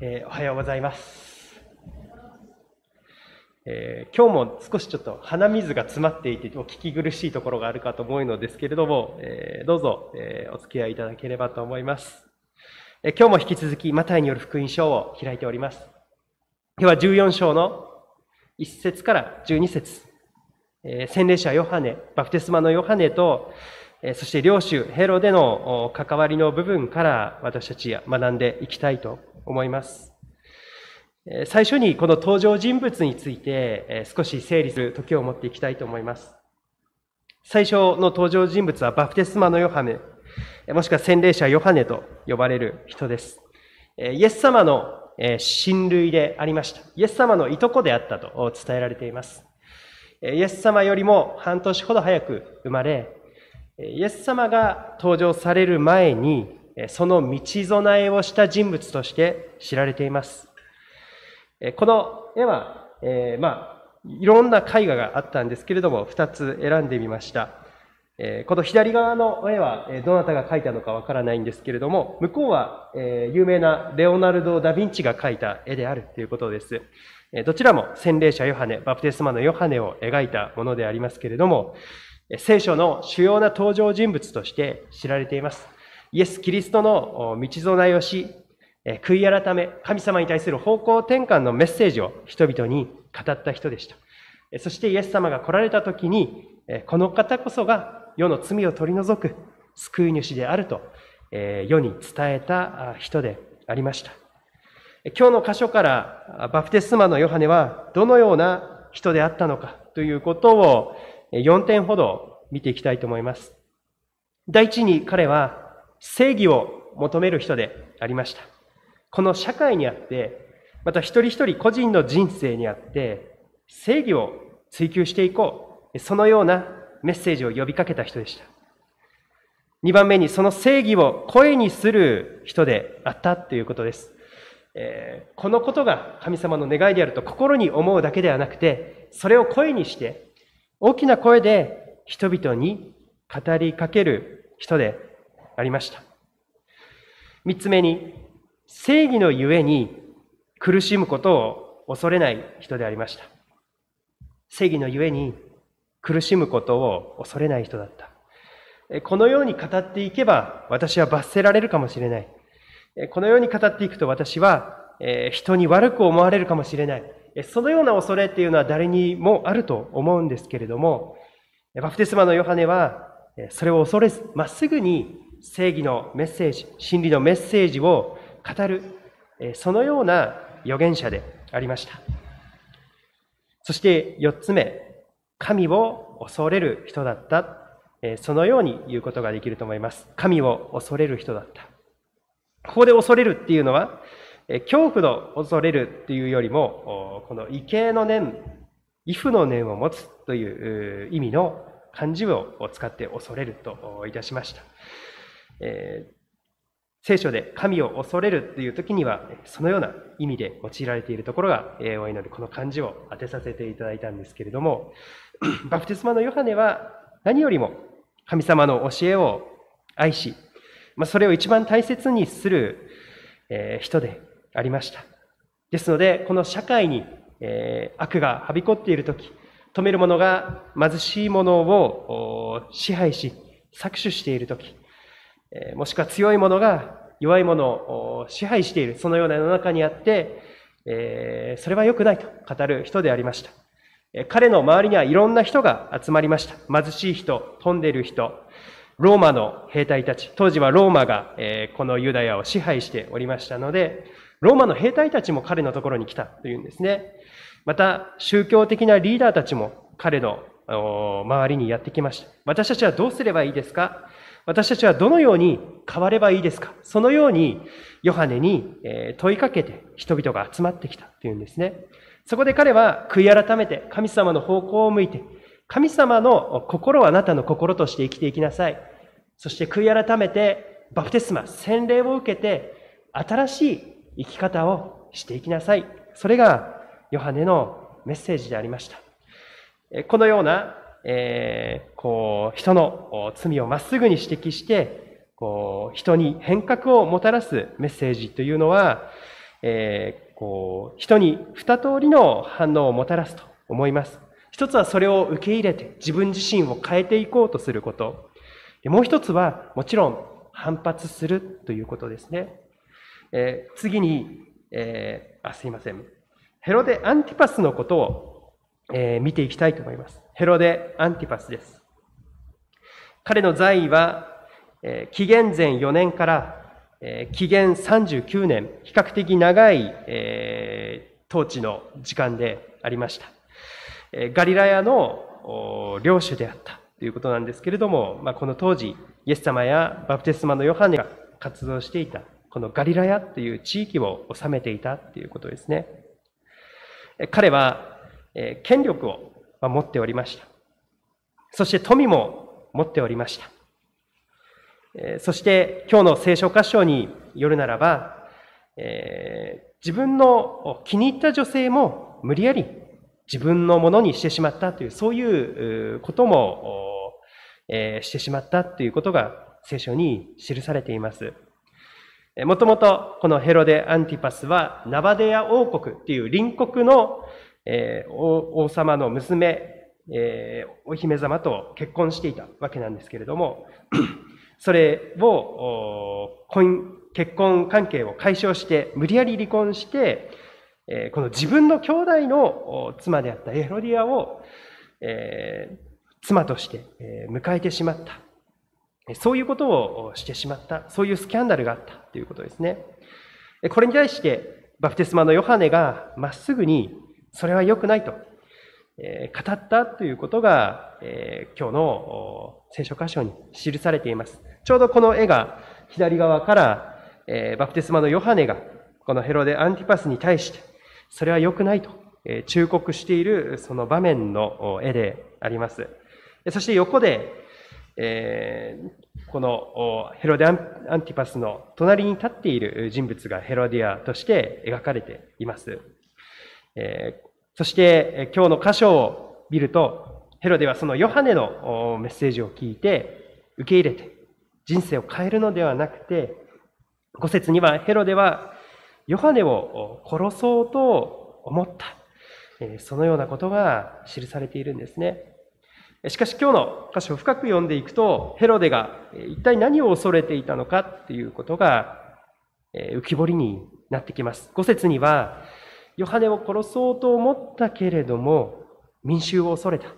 えー、おはようございます、えー、今日も少しちょっと鼻水が詰まっていてお聞き苦しいところがあるかと思うのですけれども、えー、どうぞ、えお付き合いいただければと思います、え今日も引き続きマタイによる福音書を開いております。今日は14章の1節から12節、え洗礼者ヨハネバプテスマのヨハネとそして領主ヘロでの関わりの部分から私たちは学んでいきたいと思います。最初にこの登場人物について少し整理する時を持っていきたいと思います。最初の登場人物はバプテスマのヨハネ、もしくは洗礼者ヨハネと呼ばれる人です。イエス様の親類でありました。イエス様のいとこであったと伝えられています。イエス様よりも半年ほど早く生まれ、イエス様が登場される前にその道備えをした人物として知られています。この絵は、えー、まあ、いろんな絵画があったんですけれども、二つ選んでみました。えこの左側の絵は、えどなたが描いたのかわからないんですけれども、向こうは、え有名なレオナルド・ダ・ヴィンチが描いた絵であるということです。えどちらも洗礼者ヨハネ、バプテスマのヨハネを描いたものでありますけれども、聖書の主要な登場人物として知られています。イエス・キリストの道備えをし、悔い改め、神様に対する方向転換のメッセージを人々に語った人でした。そしてイエス様が来られた時に、この方こそが世の罪を取り除く救い主であると、世に伝えた人でありました。今日の箇所からバプテスマのヨハネはどのような人であったのかということを4点ほど見ていきたいと思います。第一に彼は正義を求める人でありました。この社会にあって、また一人一人個人の人生にあって、正義を追求していこう。そのようなメッセージを呼びかけた人でした。二番目にその正義を声にする人であったということです。えー、このことが神様の願いであると心に思うだけではなくて、それを声にして、大きな声で人々に語りかける人でありました。三つ目に、正義のゆえに苦しむことを恐れない人でありました。正義のゆえに苦しむことを恐れない人だった。このように語っていけば私は罰せられるかもしれない。このように語っていくと私は人に悪く思われるかもしれない。そのような恐れっていうのは誰にもあると思うんですけれども、バプテスマのヨハネはそれを恐れず、まっすぐに正義のメッセージ、真理のメッセージを語る、そのような預言者でありました。そして四つ目、神を恐れる人だった。そのように言うことができると思います。神を恐れる人だった。ここで恐れるっていうのは、恐怖の恐れるっていうよりも、この畏敬の念、畏怖の念を持つという意味の漢字を使って恐れるといたしました。えー、聖書で神を恐れるという時には、そのような意味で用いられているところが、えー、お祈り、この漢字を当てさせていただいたんですけれども、バプテスマのヨハネは何よりも神様の教えを愛し、まあ、それを一番大切にする、えー、人でありました。ですので、この社会に、えー、悪がはびこっている時、止める者が貧しい者を支配し、搾取している時、えもしくは強い者が弱い者を支配している、そのような世の中にあって、えそれは良くないと語る人でありました。彼の周りにはいろんな人が集まりました。貧しい人、飛んでる人、ローマの兵隊たち、当時はローマがえこのユダヤを支配しておりましたので、ローマの兵隊たちも彼のところに来たというんですね。また、宗教的なリーダーたちも彼の周りにやってきました。私たちはどうすればいいですか？私たちはどのように変わればいいですか？そのようにヨハネに問いかけて人々が集まってきたというんですね。そこで彼は悔い改めて神様の方向を向いて神様の心をあなたの心として生きていきなさい。そして悔い改めてバプテスマ、洗礼を受けて新しい生き方をしていきなさい。それがヨハネのメッセージでありました。このようなえー、こう、人の罪をまっすぐに指摘して、こう、人に変革をもたらすメッセージというのは、えー、こう、人に二通りの反応をもたらすと思います。一つはそれを受け入れて自分自身を変えていこうとすること。もう一つはもちろん反発するということですね。えー、次に、えー、あ、すいません。ヘロデ・アンティパスのことを、えー、見ていきたいと思います。ヘロデ・アンティパスです。彼の在位は、えー、紀元前4年から、えー、紀元39年、比較的長い、えー、統治の時間でありました。えー、ガリラヤの領主であったということなんですけれども、まあ、この当時、イエス様やバプテスマのヨハネが活動していた、このガリラヤという地域を治めていたということですね。彼は、え権力を持っておりました。そして富も持っておりました。そして今日の聖書箇所によるならば、えー、自分の気に入った女性も無理やり自分のものにしてしまったという、そういうことも、えー、してしまったということが聖書に記されています。もともとこのヘロデ・アンティパスはナバデア王国っていう隣国の、えー、王様の娘、えー、お姫様と結婚していたわけなんですけれども、それを結婚関係を解消して無理やり離婚して、えー、この自分の兄弟の妻であったエロディアを、えー、妻として迎えてしまった。そういうことをしてしまった。そういうスキャンダルがあったということですね。これに対して、バプテスマのヨハネがまっすぐに、それは良くないと、え語ったということが、え今日の聖書箇所に記されています。ちょうどこの絵が左側から、えバプテスマのヨハネが、このヘロデ・アンティパスに対して、それは良くないと、え忠告しているその場面の絵であります。そして横で、えー、このヘロデアンティパスの隣に立っている人物がヘロディアとして描かれています。え、そして今日の箇所を見ると、ヘロデはそのヨハネのメッセージを聞いて受け入れて人生を変えるのではなくて、五節にはヘロデはヨハネを殺そうと思った。そのようなことが記されているんですね。しかし今日の箇所を深く読んでいくと、ヘロデが一体何を恐れていたのかっていうことが浮き彫りになってきます。五節には、ヨハネを殺そうと思ったけれども、民衆を恐れた。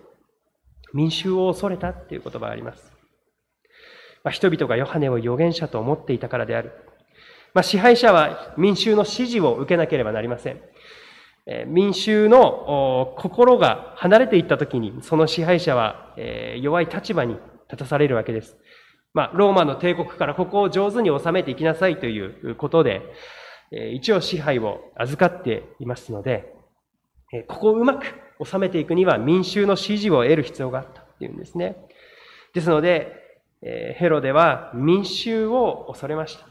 民衆を恐れたっていう言葉があります。まあ、人々がヨハネを預言者と思っていたからである。まあ、支配者は民衆の指示を受けなければなりません。民衆の心が離れていったときに、その支配者はえ弱い立場に立たされるわけです。まあ、ローマの帝国からここを上手に収めていきなさいということで、一応支配を預かっていますので、ここをうまく収めていくには民衆の支持を得る必要があったというんですね。ですので、ヘロデは民衆を恐れました。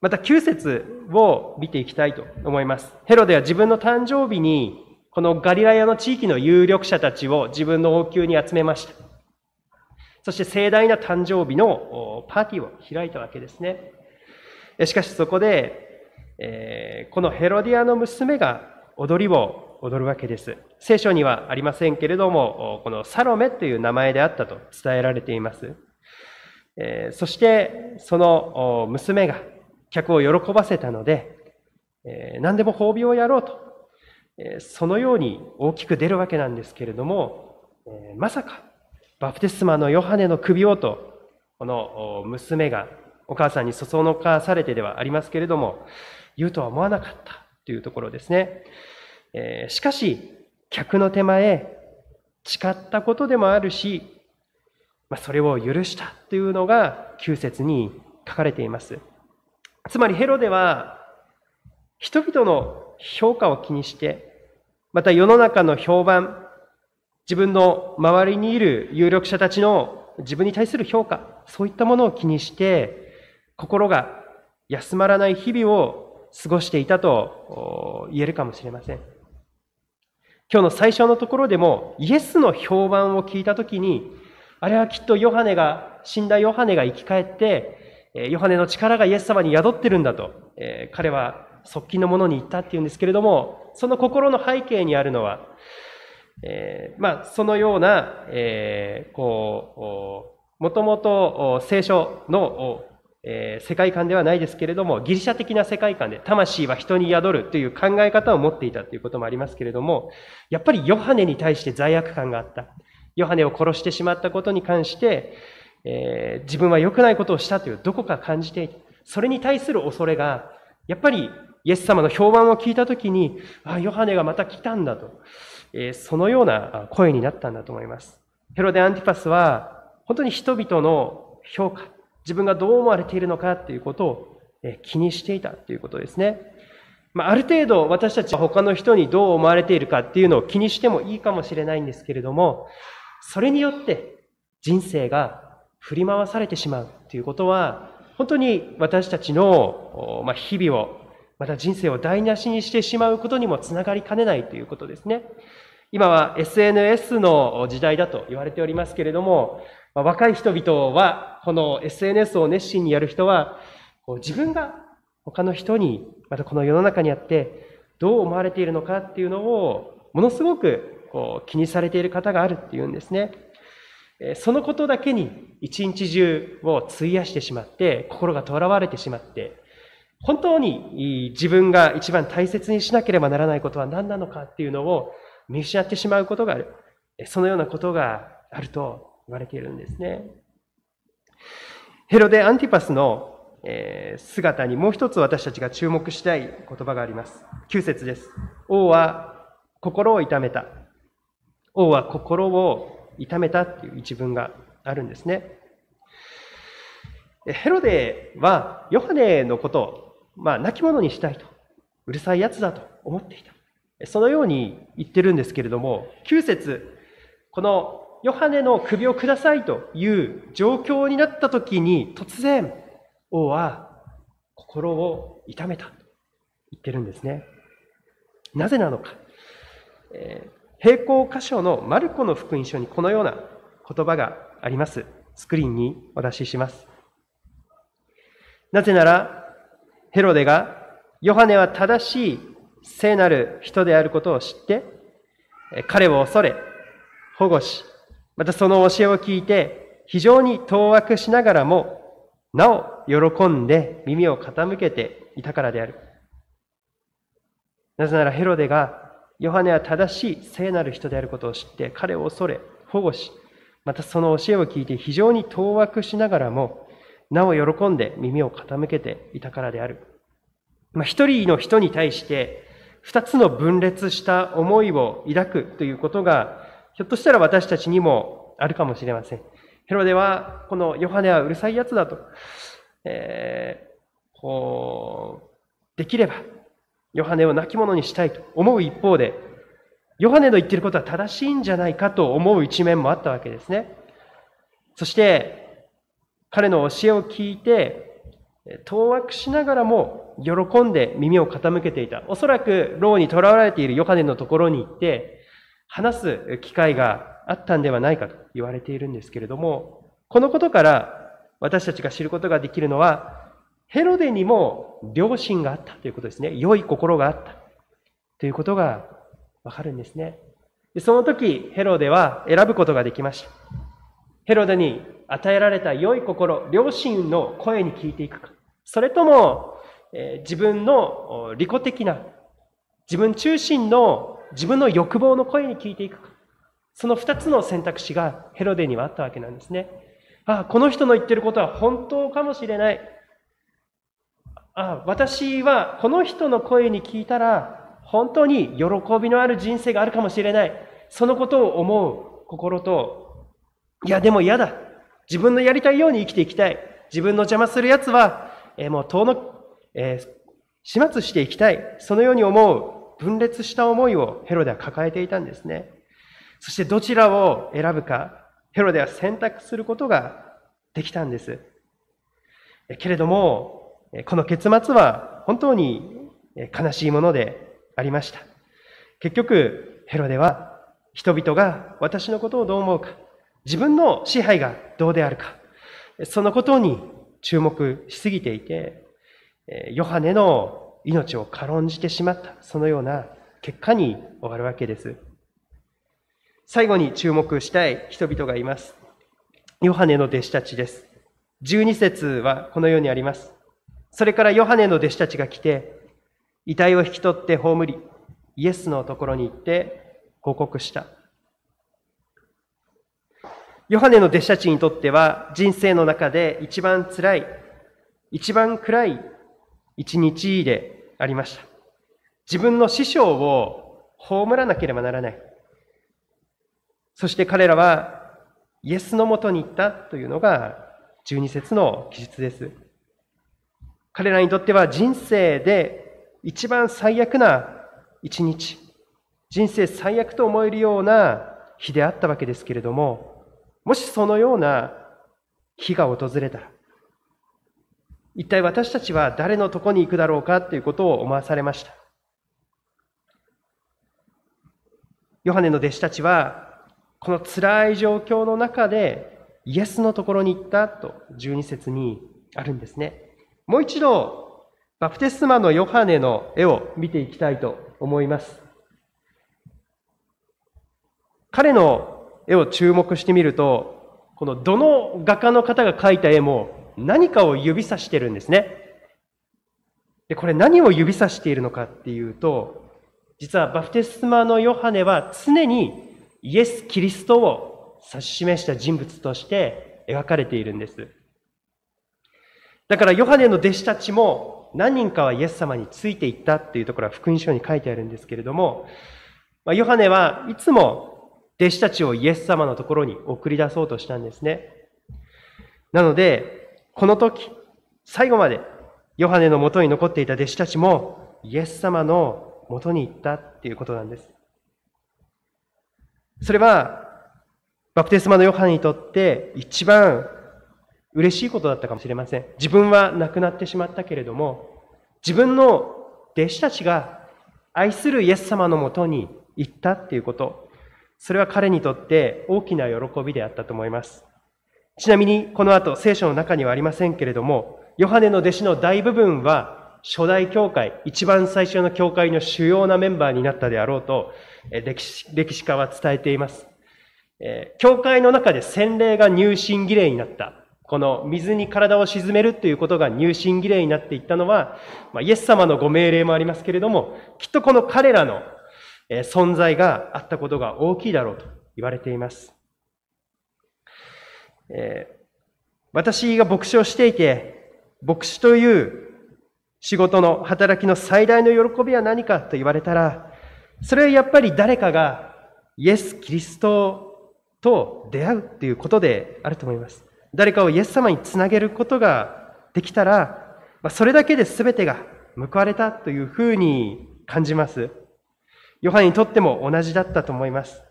また9節を見ていきたいと思います。ヘロデは自分の誕生日に、このガリラヤの地域の有力者たちを自分の王宮に集めました。そして盛大な誕生日のパーティーを開いたわけですね。しかしそこで、えこのヘロディアの娘が踊りを踊るわけです。聖書にはありませんけれども、このサロメという名前であったと伝えられています。えそして、その娘が客を喜ばせたので、えー、何でも褒美をやろうと、えー、そのように大きく出るわけなんですけれども、え、まさか、バプテスマのヨハネの首をと、この娘がお母さんにそそのかされてではありますけれども、言うとは思わなかったというところですね。えー、しかし、客の手前、誓ったことでもあるし、まあ、それを許したというのが9節に書かれています。つまりヘロデは人々の評価を気にして、また世の中の評判、自分の周りにいる有力者たちの自分に対する評価、そういったものを気にして、心が休まらない日々を過ごしていたと言えるかもしれません。今日の最初のところでも、イエスの評判を聞いたときに、あれはきっとヨハネが、死んだヨハネが生き返って、ヨハネの力がイエス様に宿ってるんだと、彼は側近の者に言ったっていうんですけれども、その心の背景にあるのは、えー、まあ、そのような、えー、こう、もともと聖書の、えー、世界観ではないですけれども、ギリシャ的な世界観で魂は人に宿るという考え方を持っていたということもありますけれども、やっぱりヨハネに対して罪悪感があった。ヨハネを殺してしまったことに関して、えー、自分は良くないことをしたというどこか感じていて、それに対する恐れが、やっぱりイエス様の評判を聞いたときに、あ、ヨハネがまた来たんだと、えー、そのような声になったんだと思います。ヘロデ・アンティパスは、本当に人々の評価、自分がどう思われているのかということを気にしていたということですね。まあ、ある程度私たちは他の人にどう思われているかっていうのを気にしてもいいかもしれないんですけれども、それによって人生が振り回されてしまうということは、本当に私たちの日々を、また人生を台無しにしてしまうことにもつながりかねないということですね。今は SNS の時代だと言われておりますけれども、若い人々は、この SNS を熱心にやる人は、自分が他の人に、またこの世の中にあって、どう思われているのかっていうのを、ものすごくこう気にされている方があるっていうんですね。そのことだけに一日中を費やしてしまって、心が囚われてしまって、本当に自分が一番大切にしなければならないことは何なのかっていうのを見失ってしまうことがある。そのようなことがあると言われているんですね。ヘロデ・アンティパスの姿にもう一つ私たちが注目したい言葉があります。9節です。王は心を痛めた。王は心を痛めたっていう一文があるんですね。ヘロデはヨハネのことを、まあ、亡き者にしたいと、うるさい奴だと思っていた。そのように言ってるんですけれども、9節このヨハネの首をくださいという状況になった時に突然王は心を痛めたと言ってるんですね。なぜなのか。えー並行箇所のマルコの福音書にこのような言葉があります。スクリーンにお出しします。なぜなら、ヘロデが、ヨハネは正しい聖なる人であることを知って、彼を恐れ、保護し、またその教えを聞いて、非常に当惑しながらも、なお喜んで耳を傾けていたからである。なぜならヘロデがヨハネは正しい聖なる人であることを知って彼を恐れ、保護し、またその教えを聞いて非常に当惑しながらも、なお喜んで耳を傾けていたからである。まあ、一人の人に対して二つの分裂した思いを抱くということが、ひょっとしたら私たちにもあるかもしれません。ヘロデは、このヨハネはうるさい奴だと、えー、こう、できればヨハネを亡き者にしたいと思う一方で、ヨハネの言ってることは正しいんじゃないかと思う一面もあったわけですね。そして、彼の教えを聞いて、当惑しながらも喜んで耳を傾けていた。おそらく、牢に囚われているヨハネのところに行って、話す機会があったんではないかと言われているんですけれども、このことから私たちが知ることができるのは、ヘロデにも良心があったということですね。良い心があったということがわかるんですね。その時、ヘロデは選ぶことができました。ヘロデに与えられた良い心、良心の声に聞いていくか。それとも、え、自分の利己的な、自分中心の自分の欲望の声に聞いていくか。その二つの選択肢がヘロデにはあったわけなんですね。ああ、この人の言ってることは本当かもしれない。あ私はこの人の声に聞いたら本当に喜びのある人生があるかもしれない。そのことを思う心と、いやでも嫌だ。自分のやりたいように生きていきたい。自分の邪魔する奴は、えー、もう遠の、えー、始末していきたい。そのように思う分裂した思いをヘロデは抱えていたんですね。そしてどちらを選ぶか、ヘロデは選択することができたんです。けれども、この結末は本当に悲しいものでありました。結局、ヘロデは人々が私のことをどう思うか、自分の支配がどうであるか、そのことに注目しすぎていて、ヨハネの命を軽んじてしまった、そのような結果に終わるわけです。最後に注目したい人々がいます。ヨハネの弟子たちです。12節はこのようにあります。それからヨハネの弟子たちが来て、遺体を引き取って葬り、イエスのところに行って報告した。ヨハネの弟子たちにとっては人生の中で一番辛い、一番暗い一日でありました。自分の師匠を葬らなければならない。そして彼らはイエスのもとに行ったというのが12節の記述です。彼らにとっては人生で一番最悪な一日、人生最悪と思えるような日であったわけですけれども、もしそのような日が訪れたら、一体私たちは誰のとこに行くだろうかということを思わされました。ヨハネの弟子たちは、この辛い状況の中でイエスのところに行ったと12節にあるんですね。もう一度、バプテスマのヨハネの絵を見ていきたいと思います。彼の絵を注目してみると、このどの画家の方が描いた絵も何かを指さしてるんですね。で、これ何を指さしているのかっていうと、実はバプテスマのヨハネは常にイエス・キリストを指し示した人物として描かれているんです。だからヨハネの弟子たちも何人かはイエス様についていったっていうところは福音書に書いてあるんですけれども、ま、ヨハネはいつも弟子たちをイエス様のところに送り出そうとしたんですね。なので、この時、最後までヨハネのもとに残っていた弟子たちもイエス様のもとに行ったっていうことなんです。それは、バプテスマのヨハネにとって一番嬉しいことだったかもしれません。自分は亡くなってしまったけれども、自分の弟子たちが愛するイエス様のもとに行ったっていうこと、それは彼にとって大きな喜びであったと思います。ちなみに、この後、聖書の中にはありませんけれども、ヨハネの弟子の大部分は、初代教会、一番最初の教会の主要なメンバーになったであろうと、歴史歴史家は伝えています。教会の中で洗礼が入信儀礼になった。この水に体を沈めるということが入信儀礼になっていったのは、まあ、イエス様のご命令もありますけれども、きっとこの彼らの存在があったことが大きいだろうと言われています。え私が牧師をしていて、牧師という仕事の働きの最大の喜びは何かと言われたら、それはやっぱり誰かがイエス・キリストと出会うっていうことであると思います。誰かをイエス様につなげることができたら、まそれだけで全てが報われたというふうに感じます。ヨハネにとっても同じだったと思います。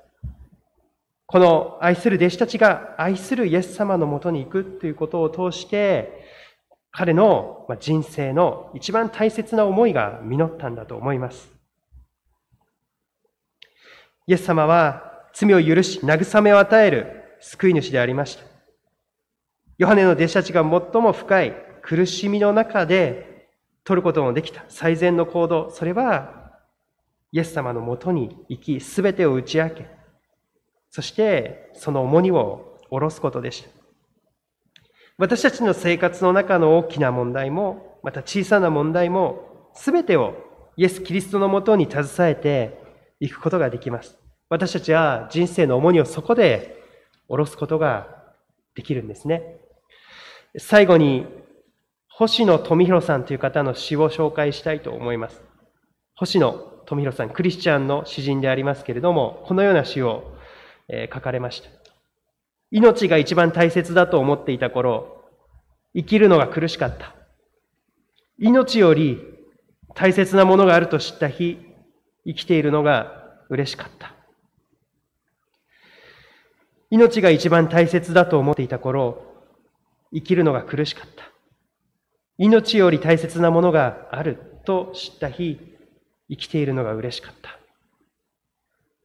この愛する弟子たちが愛するイエス様のもとに行くということを通して、彼の人生の一番大切な思いが実ったんだと思います。イエス様は罪を許し、慰めを与える救い主でありました。ヨハネの弟子たちが最も深い苦しみの中で取ることのできた最善の行動、それはイエス様のもとに行き、すべてを打ち明け、そしてその重荷を下ろすことでした。私たちの生活の中の大きな問題も、また小さな問題も、すべてをイエス・キリストのもとに携えていくことができます。私たちは人生の重荷をそこで下ろすことができるんですね。最後に、星野富弘さんという方の詩を紹介したいと思います。星野富弘さん、クリスチャンの詩人でありますけれども、このような詩を、書かれました。命が一番大切だと思っていた頃、生きるのが苦しかった。命より大切なものがあると知った日、生きているのが嬉しかった。命が一番大切だと思っていた頃、生きるのが苦しかった。命より大切なものがあると知った日、生きているのが嬉しかった。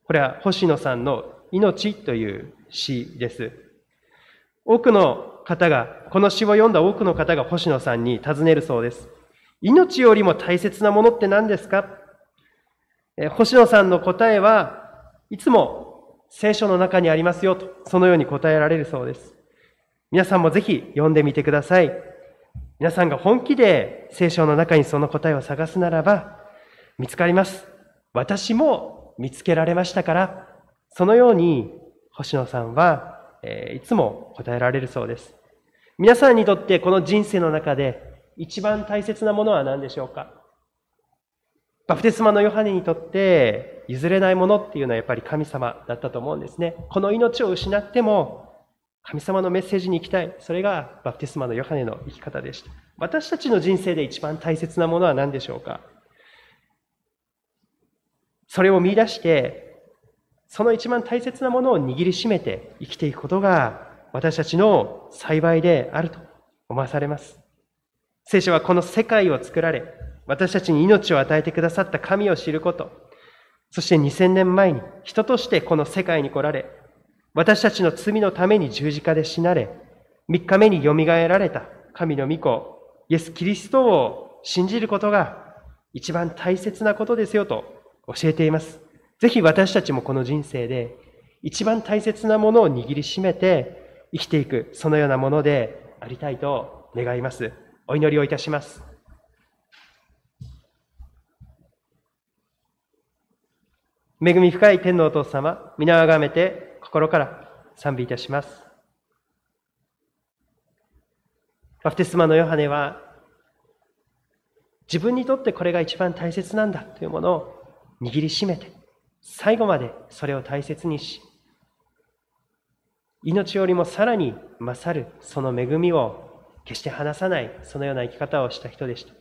これは星野さんの命という詩です。多くの方が、この詩を読んだ多くの方が星野さんに尋ねるそうです。命よりも大切なものって何ですか？星野さんの答えはいつも聖書の中にありますよと、そのように答えられるそうです。皆さんもぜひ読んでみてください。皆さんが本気で聖書の中にその答えを探すならば、見つかります。私も見つけられましたから、そのように星野さんは、えいつも答えられるそうです。皆さんにとってこの人生の中で一番大切なものは何でしょうか？バプテスマのヨハネにとって譲れないものっていうのはやっぱり神様だったと思うんですね。この命を失っても神様のメッセージに行きたい。それがバプテスマのヨハネの生き方でした。私たちの人生で一番大切なものは何でしょうか？それを見出して、その一番大切なものを握りしめて生きていくことが私たちの幸いであると思わされます。聖書はこの世界を作られ、私たちに命を与えてくださった神を知ること、そして2000年前に人としてこの世界に来られ、私たちの罪のために十字架で死なれ、3日目によみがえられた神の御子、イエス・キリストを信じることが一番大切なことですよと教えています。ぜひ私たちもこの人生で一番大切なものを握りしめて生きていく、そのようなものでありたいと願います。お祈りをいたします。恵み深い天のお父様、皆をあがめて心から賛美いたします。バプテスマのヨハネは、自分にとってこれが一番大切なんだというものを握りしめて、最後までそれを大切にし、命よりもさらに勝るその恵みを決して離さない、そのような生き方をした人でした。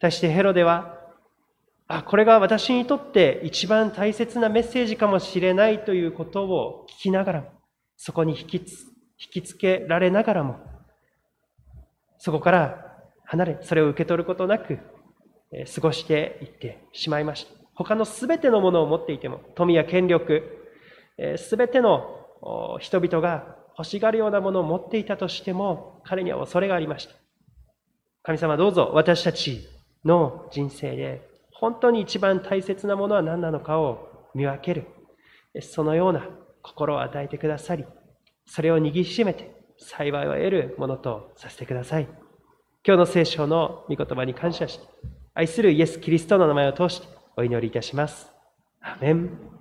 対してヘロデは、あ、これが私にとって一番大切なメッセージかもしれないということを聞きながらも、そこに引きつ引きつけられながらも、そこから離れ、それを受け取ることなく、過ごしていってしまいました。他のすべてのものを持っていても、富や権力、すべての人々が欲しがるようなものを持っていたとしても、彼には恐れがありました。神様どうぞ私たちの人生で本当に一番大切なものは何なのかを見分ける。そのような心を与えてくださり、それを握りしめて幸いを得るものとさせてください。今日の聖書の御言葉に感謝して、愛するイエス・キリストの名前を通してお祈りいたします。アメン。